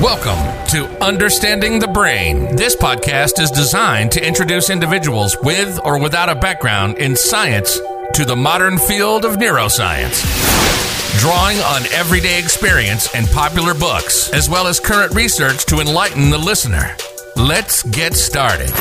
Welcome to Understanding the Brain. This podcast is designed to introduce individuals with or without a background in science to the modern field of neuroscience. Drawing on everyday experience and popular books, as well as current research to enlighten the listener. Let's get started.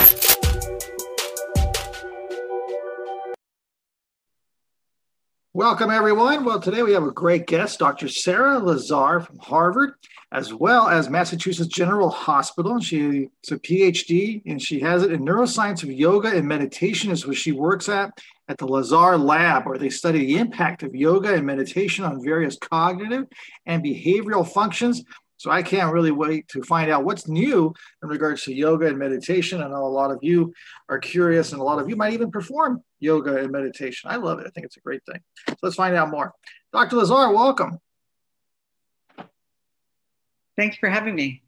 Welcome, everyone. Well, today we have a great guest, Dr. Sarah Lazar from Harvard, as well as Massachusetts General Hospital. She's a PhD and she has it in neuroscience of yoga and meditation, is what she works at at the Lazar Lab, where they study the impact of yoga and meditation on various cognitive and behavioral functions. So I can't really wait to find out what's new in regards to yoga and meditation. I know a lot of you are curious, and a lot of you might even perform yoga and meditation. I love it. I think it's a great thing. So let's find out more. Dr. Lazar, welcome. Thanks for having me.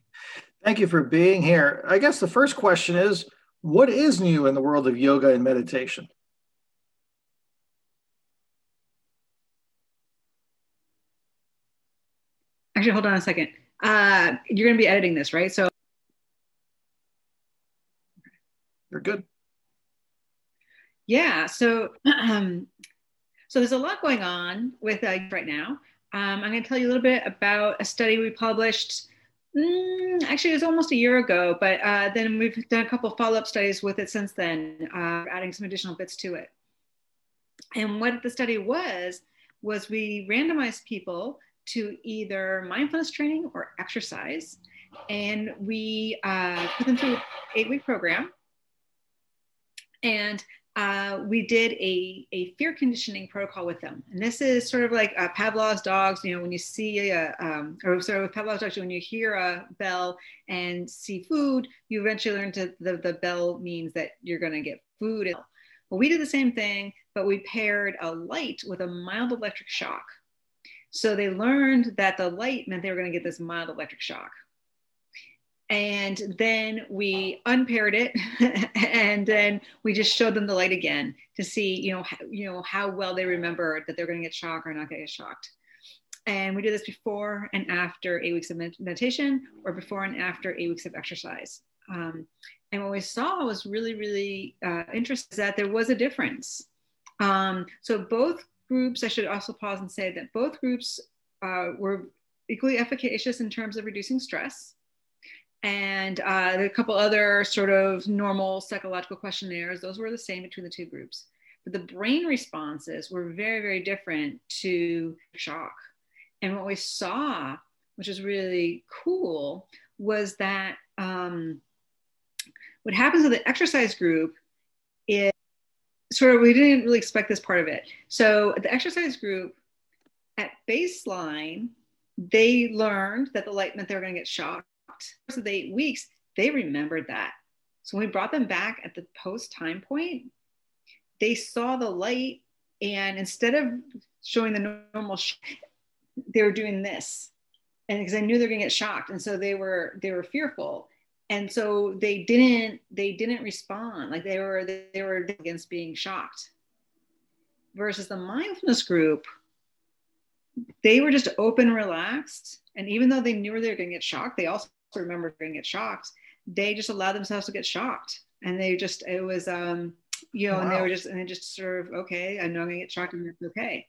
Thank you for being here. I guess the first question is what is new in the world of yoga and meditation? Actually, hold on a second. Uh, you're going to be editing this, right? So you're good. Yeah. So, um, so there's a lot going on with uh, right now. Um, I'm going to tell you a little bit about a study we published. Mm, actually, it was almost a year ago, but uh, then we've done a couple follow-up studies with it since then, uh, adding some additional bits to it. And what the study was was we randomized people to either mindfulness training or exercise. And we uh, put them through an eight week program. And uh, we did a, a fear conditioning protocol with them. And this is sort of like uh, Pavlov's dogs, you know, when you see a, um, or sorry, with Pavlov's dogs, when you hear a bell and see food, you eventually learn to the, the bell means that you're going to get food. Well, we did the same thing, but we paired a light with a mild electric shock. So they learned that the light meant they were going to get this mild electric shock. And then we unpaired it, and then we just showed them the light again to see, you know, how, you know how well they remember that they're going to get shocked or not going to get shocked. And we do this before and after eight weeks of meditation, or before and after eight weeks of exercise. Um, and what we saw was really, really uh, interesting that there was a difference. Um, so both groups, I should also pause and say that both groups uh, were equally efficacious in terms of reducing stress. And uh, a couple other sort of normal psychological questionnaires, those were the same between the two groups. But the brain responses were very, very different to shock. And what we saw, which is really cool, was that um, what happens with the exercise group is sort of we didn't really expect this part of it. So the exercise group at baseline, they learned that the light meant they were going to get shocked. For the eight weeks, they remembered that. So when we brought them back at the post time point, they saw the light, and instead of showing the normal, sh- they were doing this, and because I knew they were going to get shocked, and so they were they were fearful. And so they didn't they didn't respond. Like they were they were against being shocked. Versus the mindfulness group they were just open relaxed. And even though they knew they were going to get shocked they also remember going to get shocked they just allowed themselves to get shocked and they just it was um you know wow. and they were just and they just sort of okay i know i'm going to get shocked and it's okay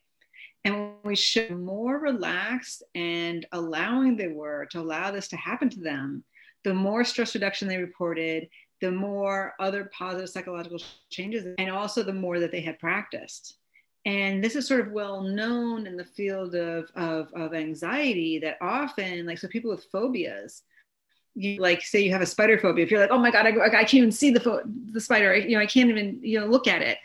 and when we show more relaxed and allowing they were to allow this to happen to them the more stress reduction they reported, the more other positive psychological changes, and also the more that they had practiced. And this is sort of well known in the field of, of, of anxiety that often, like, so people with phobias, you like say you have a spider phobia. If you're like, oh my God, I, I can't even see the, fo- the spider, I, you know, I can't even, you know, look at it.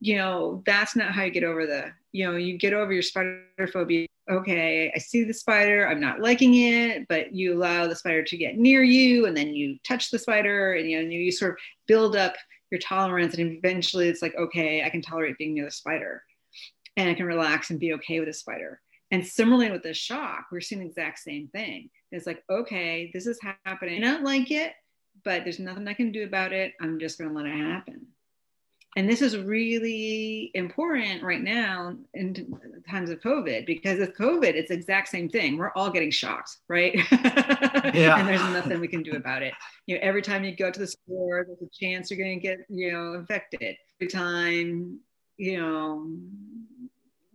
You know, that's not how you get over the, you know, you get over your spider phobia okay, I see the spider, I'm not liking it, but you allow the spider to get near you and then you touch the spider and you know, you sort of build up your tolerance and eventually it's like, okay, I can tolerate being near the spider and I can relax and be okay with the spider. And similarly with the shock, we're seeing the exact same thing. It's like, okay, this is happening. I don't like it, but there's nothing I can do about it. I'm just going to let it happen and this is really important right now in times of covid because with covid it's the exact same thing we're all getting shocked right yeah. and there's nothing we can do about it you know every time you go to the store there's a chance you're going to get you know infected every time you know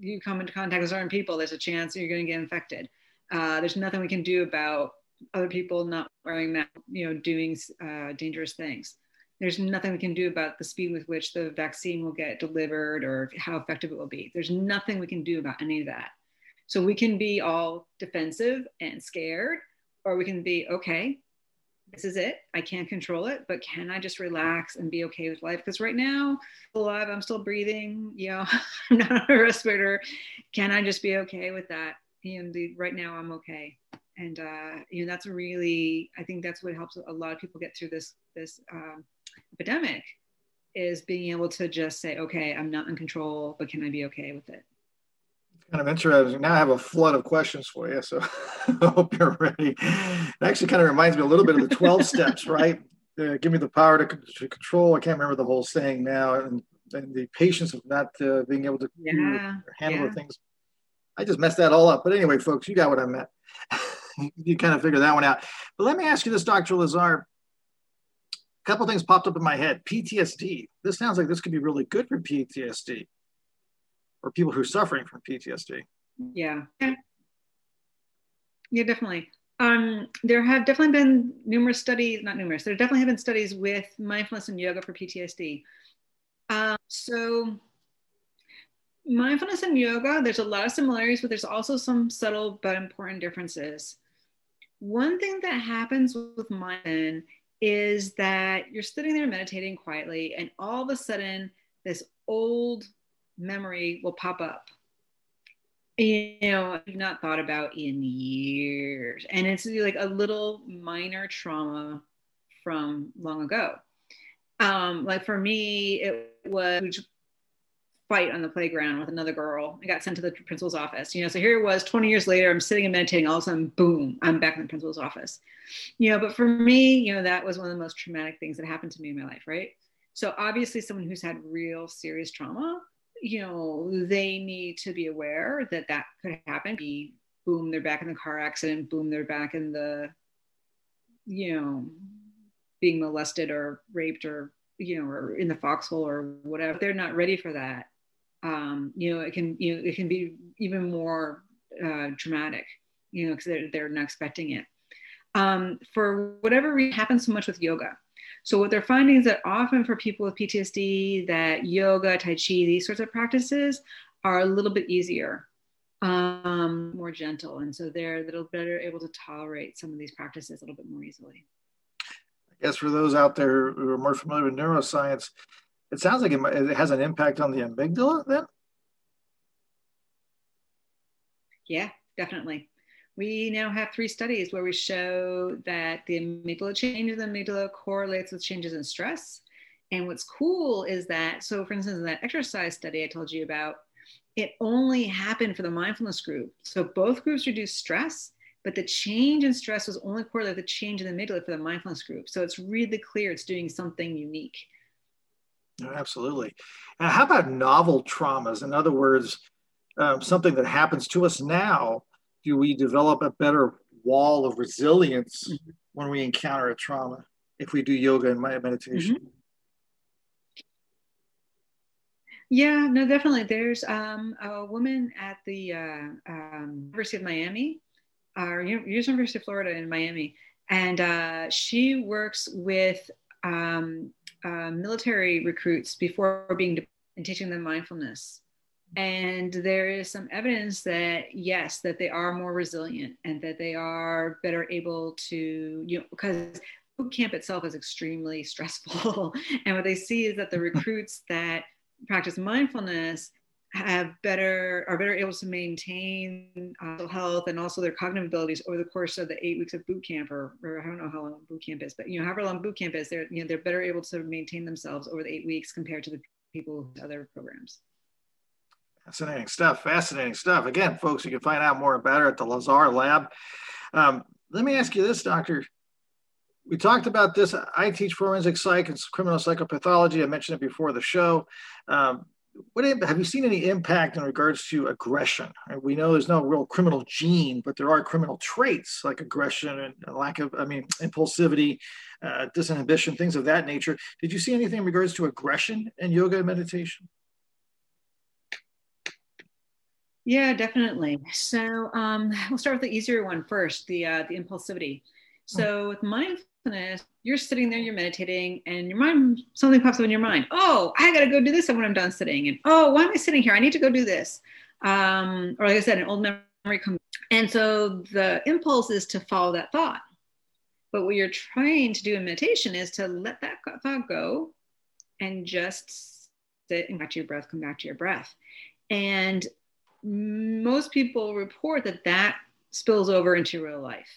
you come into contact with certain people there's a chance you're going to get infected uh, there's nothing we can do about other people not wearing masks you know doing uh, dangerous things there's nothing we can do about the speed with which the vaccine will get delivered or how effective it will be. There's nothing we can do about any of that. So we can be all defensive and scared, or we can be, okay, this is it. I can't control it, but can I just relax and be okay with life? Because right now, alive, I'm still breathing. You know, I'm not a respirator. Can I just be okay with that? And the, right now, I'm okay. And uh, you know, that's really, I think that's what helps a lot of people get through this this um, epidemic is being able to just say, okay, I'm not in control, but can I be okay with it? Kind of interesting. Now I have a flood of questions for you, so I hope you're ready. It actually kind of reminds me a little bit of the 12 steps, right? Uh, give me the power to, to, control. I can't remember the whole saying now, and, and the patience of not uh, being able to yeah, handle yeah. things. I just messed that all up. But anyway, folks, you got what I meant. you kind of figure that one out. But let me ask you this, Dr. Lazar a couple things popped up in my head. PTSD. This sounds like this could be really good for PTSD or people who are suffering from PTSD. Yeah. Yeah, definitely. Um, there have definitely been numerous studies, not numerous, there definitely have been studies with mindfulness and yoga for PTSD. Um, so, mindfulness and yoga, there's a lot of similarities, but there's also some subtle but important differences. One thing that happens with mindfulness is that you're sitting there meditating quietly, and all of a sudden, this old memory will pop up. You know, I've not thought about in years, and it's like a little minor trauma from long ago. Um, like for me, it was a fight on the playground with another girl. I got sent to the principal's office. You know, so here it was 20 years later, I'm sitting and meditating, all of a sudden, boom, I'm back in the principal's office. You know, but for me, you know, that was one of the most traumatic things that happened to me in my life, right? So obviously someone who's had real serious trauma, you know, they need to be aware that that could happen. Boom, they're back in the car accident. Boom, they're back in the, you know, being molested or raped or you know, or in the foxhole or whatever. They're not ready for that um, you know, it can you know it can be even more uh, dramatic, you know, because they're they're not expecting it. Um, for whatever reason, happens so much with yoga. So what they're finding is that often for people with PTSD, that yoga, tai chi, these sorts of practices are a little bit easier, um, more gentle, and so they're a little better able to tolerate some of these practices a little bit more easily. I guess for those out there who are more familiar with neuroscience, it sounds like it, it has an impact on the amygdala then. Yeah, definitely. We now have three studies where we show that the amygdala changes in the amygdala correlates with changes in stress. And what's cool is that, so for instance, in that exercise study I told you about, it only happened for the mindfulness group. So both groups reduced stress, but the change in stress was only correlated with the change in the amygdala for the mindfulness group. So it's really clear it's doing something unique. Absolutely. How about novel traumas? In other words, um, something that happens to us now, do we develop a better wall of resilience mm-hmm. when we encounter a trauma if we do yoga and meditation? Mm-hmm. Yeah, no, definitely. There's um, a woman at the uh, um, University of Miami, or uh, University of Florida in Miami, and uh, she works with um, uh, military recruits before being de- and teaching them mindfulness. And there is some evidence that yes, that they are more resilient and that they are better able to, you know, because boot camp itself is extremely stressful. and what they see is that the recruits that practice mindfulness have better are better able to maintain uh, health and also their cognitive abilities over the course of the eight weeks of boot camp or, or I don't know how long boot camp is, but you know however long boot camp is, they're you know they're better able to maintain themselves over the eight weeks compared to the people with other programs. Fascinating stuff. Fascinating stuff. Again, folks, you can find out more about it at the Lazar Lab. Um, let me ask you this, Doctor. We talked about this. I teach forensic psych and criminal psychopathology. I mentioned it before the show. Um, what have you seen any impact in regards to aggression? We know there's no real criminal gene, but there are criminal traits like aggression and lack of, I mean, impulsivity, uh, disinhibition, things of that nature. Did you see anything in regards to aggression in yoga and meditation? Yeah, definitely. So um, we'll start with the easier one first, the uh, the impulsivity. So with mindfulness, you're sitting there, you're meditating, and your mind something pops up in your mind. Oh, I gotta go do this when I'm done sitting, and oh, why am I sitting here? I need to go do this. Um, or like I said, an old memory comes, and so the impulse is to follow that thought. But what you're trying to do in meditation is to let that thought go, and just sit and to your breath, come back to your breath, and most people report that that spills over into real life.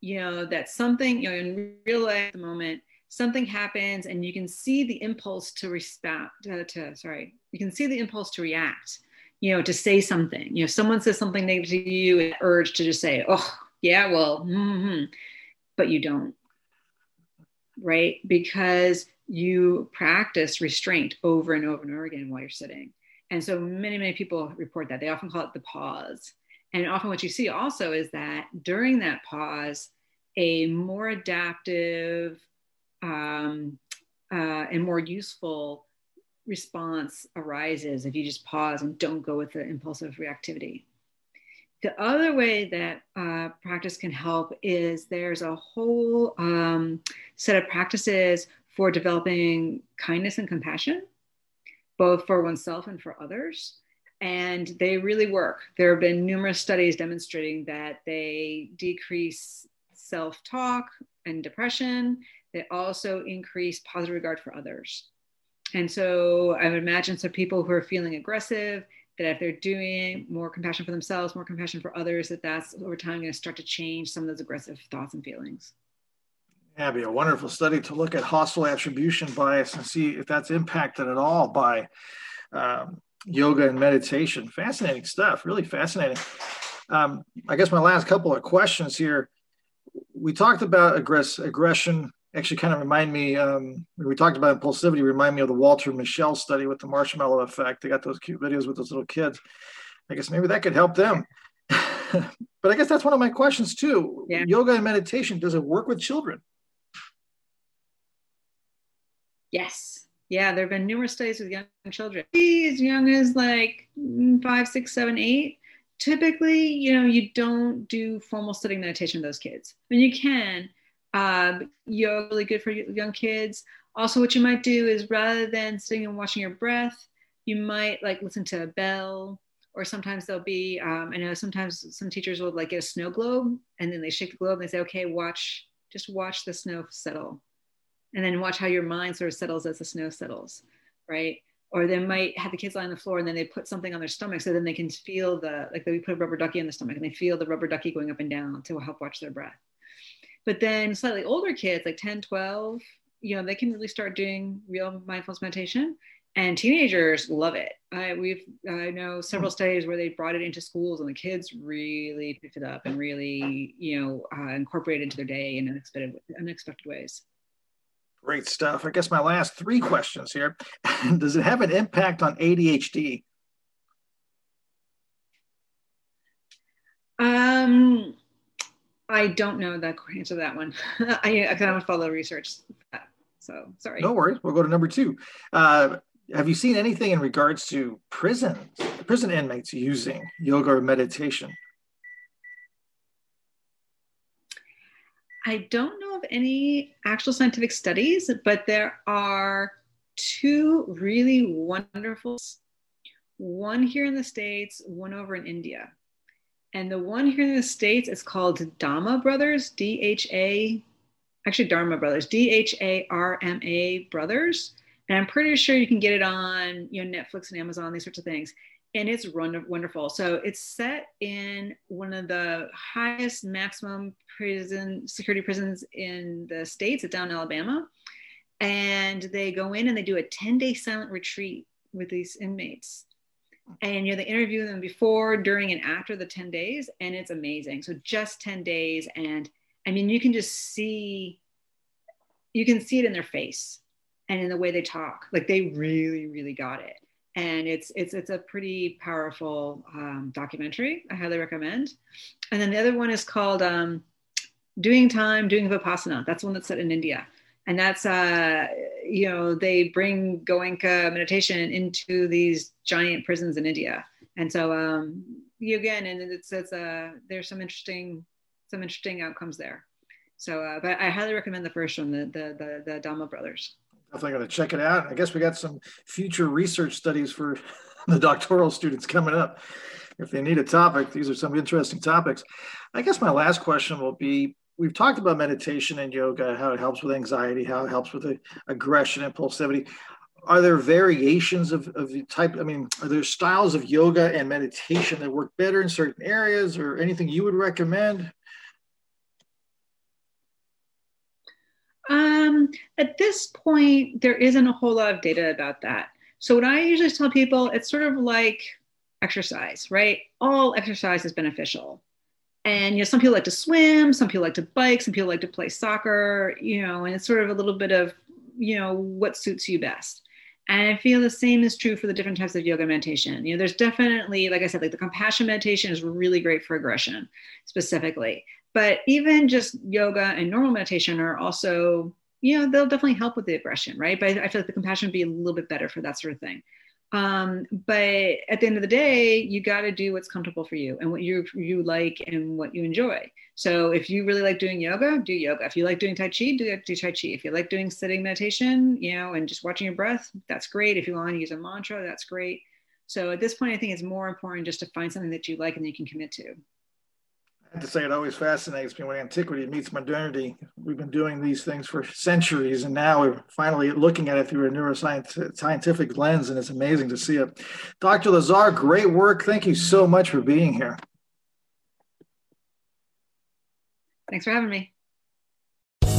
You know, that something, you know, in real life the moment, something happens and you can see the impulse to respond, to, to, sorry, you can see the impulse to react, you know, to say something. You know, someone says something negative to you, and urge to just say, oh, yeah, well, mm-hmm. but you don't, right? Because you practice restraint over and over and over again while you're sitting. And so many, many people report that. They often call it the pause. And often what you see also is that during that pause, a more adaptive um, uh, and more useful response arises if you just pause and don't go with the impulsive reactivity. The other way that uh, practice can help is there's a whole um, set of practices for developing kindness and compassion both for oneself and for others. And they really work. There have been numerous studies demonstrating that they decrease self talk and depression. They also increase positive regard for others. And so I would imagine some people who are feeling aggressive, that if they're doing more compassion for themselves, more compassion for others, that that's over time going to start to change some of those aggressive thoughts and feelings. Yeah, be a wonderful study to look at hostile attribution bias and see if that's impacted at all by um, yoga and meditation. Fascinating stuff, really fascinating. Um, I guess my last couple of questions here. We talked about aggress- aggression. Actually, kind of remind me. Um, we talked about impulsivity. Remind me of the Walter Mischel study with the marshmallow effect. They got those cute videos with those little kids. I guess maybe that could help them. but I guess that's one of my questions too. Yeah. Yoga and meditation does it work with children? Yes. Yeah, there have been numerous studies with young children, as young as like five, six, seven, eight. Typically, you know, you don't do formal sitting meditation with those kids. I mean, you can. Um, yoga really good for young kids. Also, what you might do is rather than sitting and watching your breath, you might like listen to a bell, or sometimes there'll be. Um, I know sometimes some teachers will like get a snow globe, and then they shake the globe and they say, "Okay, watch, just watch the snow settle." And then watch how your mind sort of settles as the snow settles, right? Or they might have the kids lie on the floor and then they put something on their stomach so then they can feel the, like they put a rubber ducky on the stomach and they feel the rubber ducky going up and down to help watch their breath. But then slightly older kids, like 10, 12, you know, they can really start doing real mindfulness meditation and teenagers love it. I we've I know several studies where they brought it into schools and the kids really picked it up and really you know uh, incorporated into their day in unexpected unexpected ways. Great stuff. I guess my last three questions here. Does it have an impact on ADHD? Um, I don't know the answer to that one. I, I kind of follow research. So sorry. No worries. We'll go to number two. Uh, have you seen anything in regards to prison prison inmates using yoga or meditation? I don't know of any actual scientific studies, but there are two really wonderful one here in the States, one over in India. And the one here in the States is called Dharma Brothers, D H A, actually Dharma Brothers, D H A R M A Brothers. And I'm pretty sure you can get it on you know Netflix and Amazon, these sorts of things. And it's wonderful. So it's set in one of the highest maximum prison security prisons in the states. It's down in Alabama, and they go in and they do a 10 day silent retreat with these inmates. And you know they interview them before, during, and after the 10 days, and it's amazing. So just 10 days, and I mean you can just see, you can see it in their face and in the way they talk. Like they really, really got it and it's it's it's a pretty powerful um, documentary. I highly recommend. And then the other one is called um, "Doing Time, Doing Vipassana." That's one that's set in India, and that's uh, you know they bring Goenka meditation into these giant prisons in India, and so um, you again, and it's it's uh, there's some interesting some interesting outcomes there. So, uh, but I highly recommend the first one, the the the, the Dhamma brothers definitely going to check it out. I guess we got some future research studies for the doctoral students coming up. If they need a topic, these are some interesting topics. I guess my last question will be we've talked about meditation and yoga, how it helps with anxiety, how it helps with aggression, impulsivity. Are there variations of, of the type? I mean, are there styles of yoga and meditation that work better in certain areas or anything you would recommend? Um, at this point, there isn't a whole lot of data about that. So, what I usually tell people, it's sort of like exercise, right? All exercise is beneficial. And you know, some people like to swim, some people like to bike, some people like to play soccer, you know, and it's sort of a little bit of, you know, what suits you best. And I feel the same is true for the different types of yoga meditation. You know, there's definitely, like I said, like the compassion meditation is really great for aggression specifically. But even just yoga and normal meditation are also, you know, they'll definitely help with the aggression, right? But I feel like the compassion would be a little bit better for that sort of thing. Um, but at the end of the day, you got to do what's comfortable for you and what you you like and what you enjoy. So if you really like doing yoga, do yoga. If you like doing tai chi, do do tai chi. If you like doing sitting meditation, you know, and just watching your breath, that's great. If you want to use a mantra, that's great. So at this point, I think it's more important just to find something that you like and that you can commit to. Have to say, it always fascinates me when antiquity meets modernity. We've been doing these things for centuries, and now we're finally looking at it through a neuroscientific lens, and it's amazing to see it. Dr. Lazar, great work. Thank you so much for being here. Thanks for having me.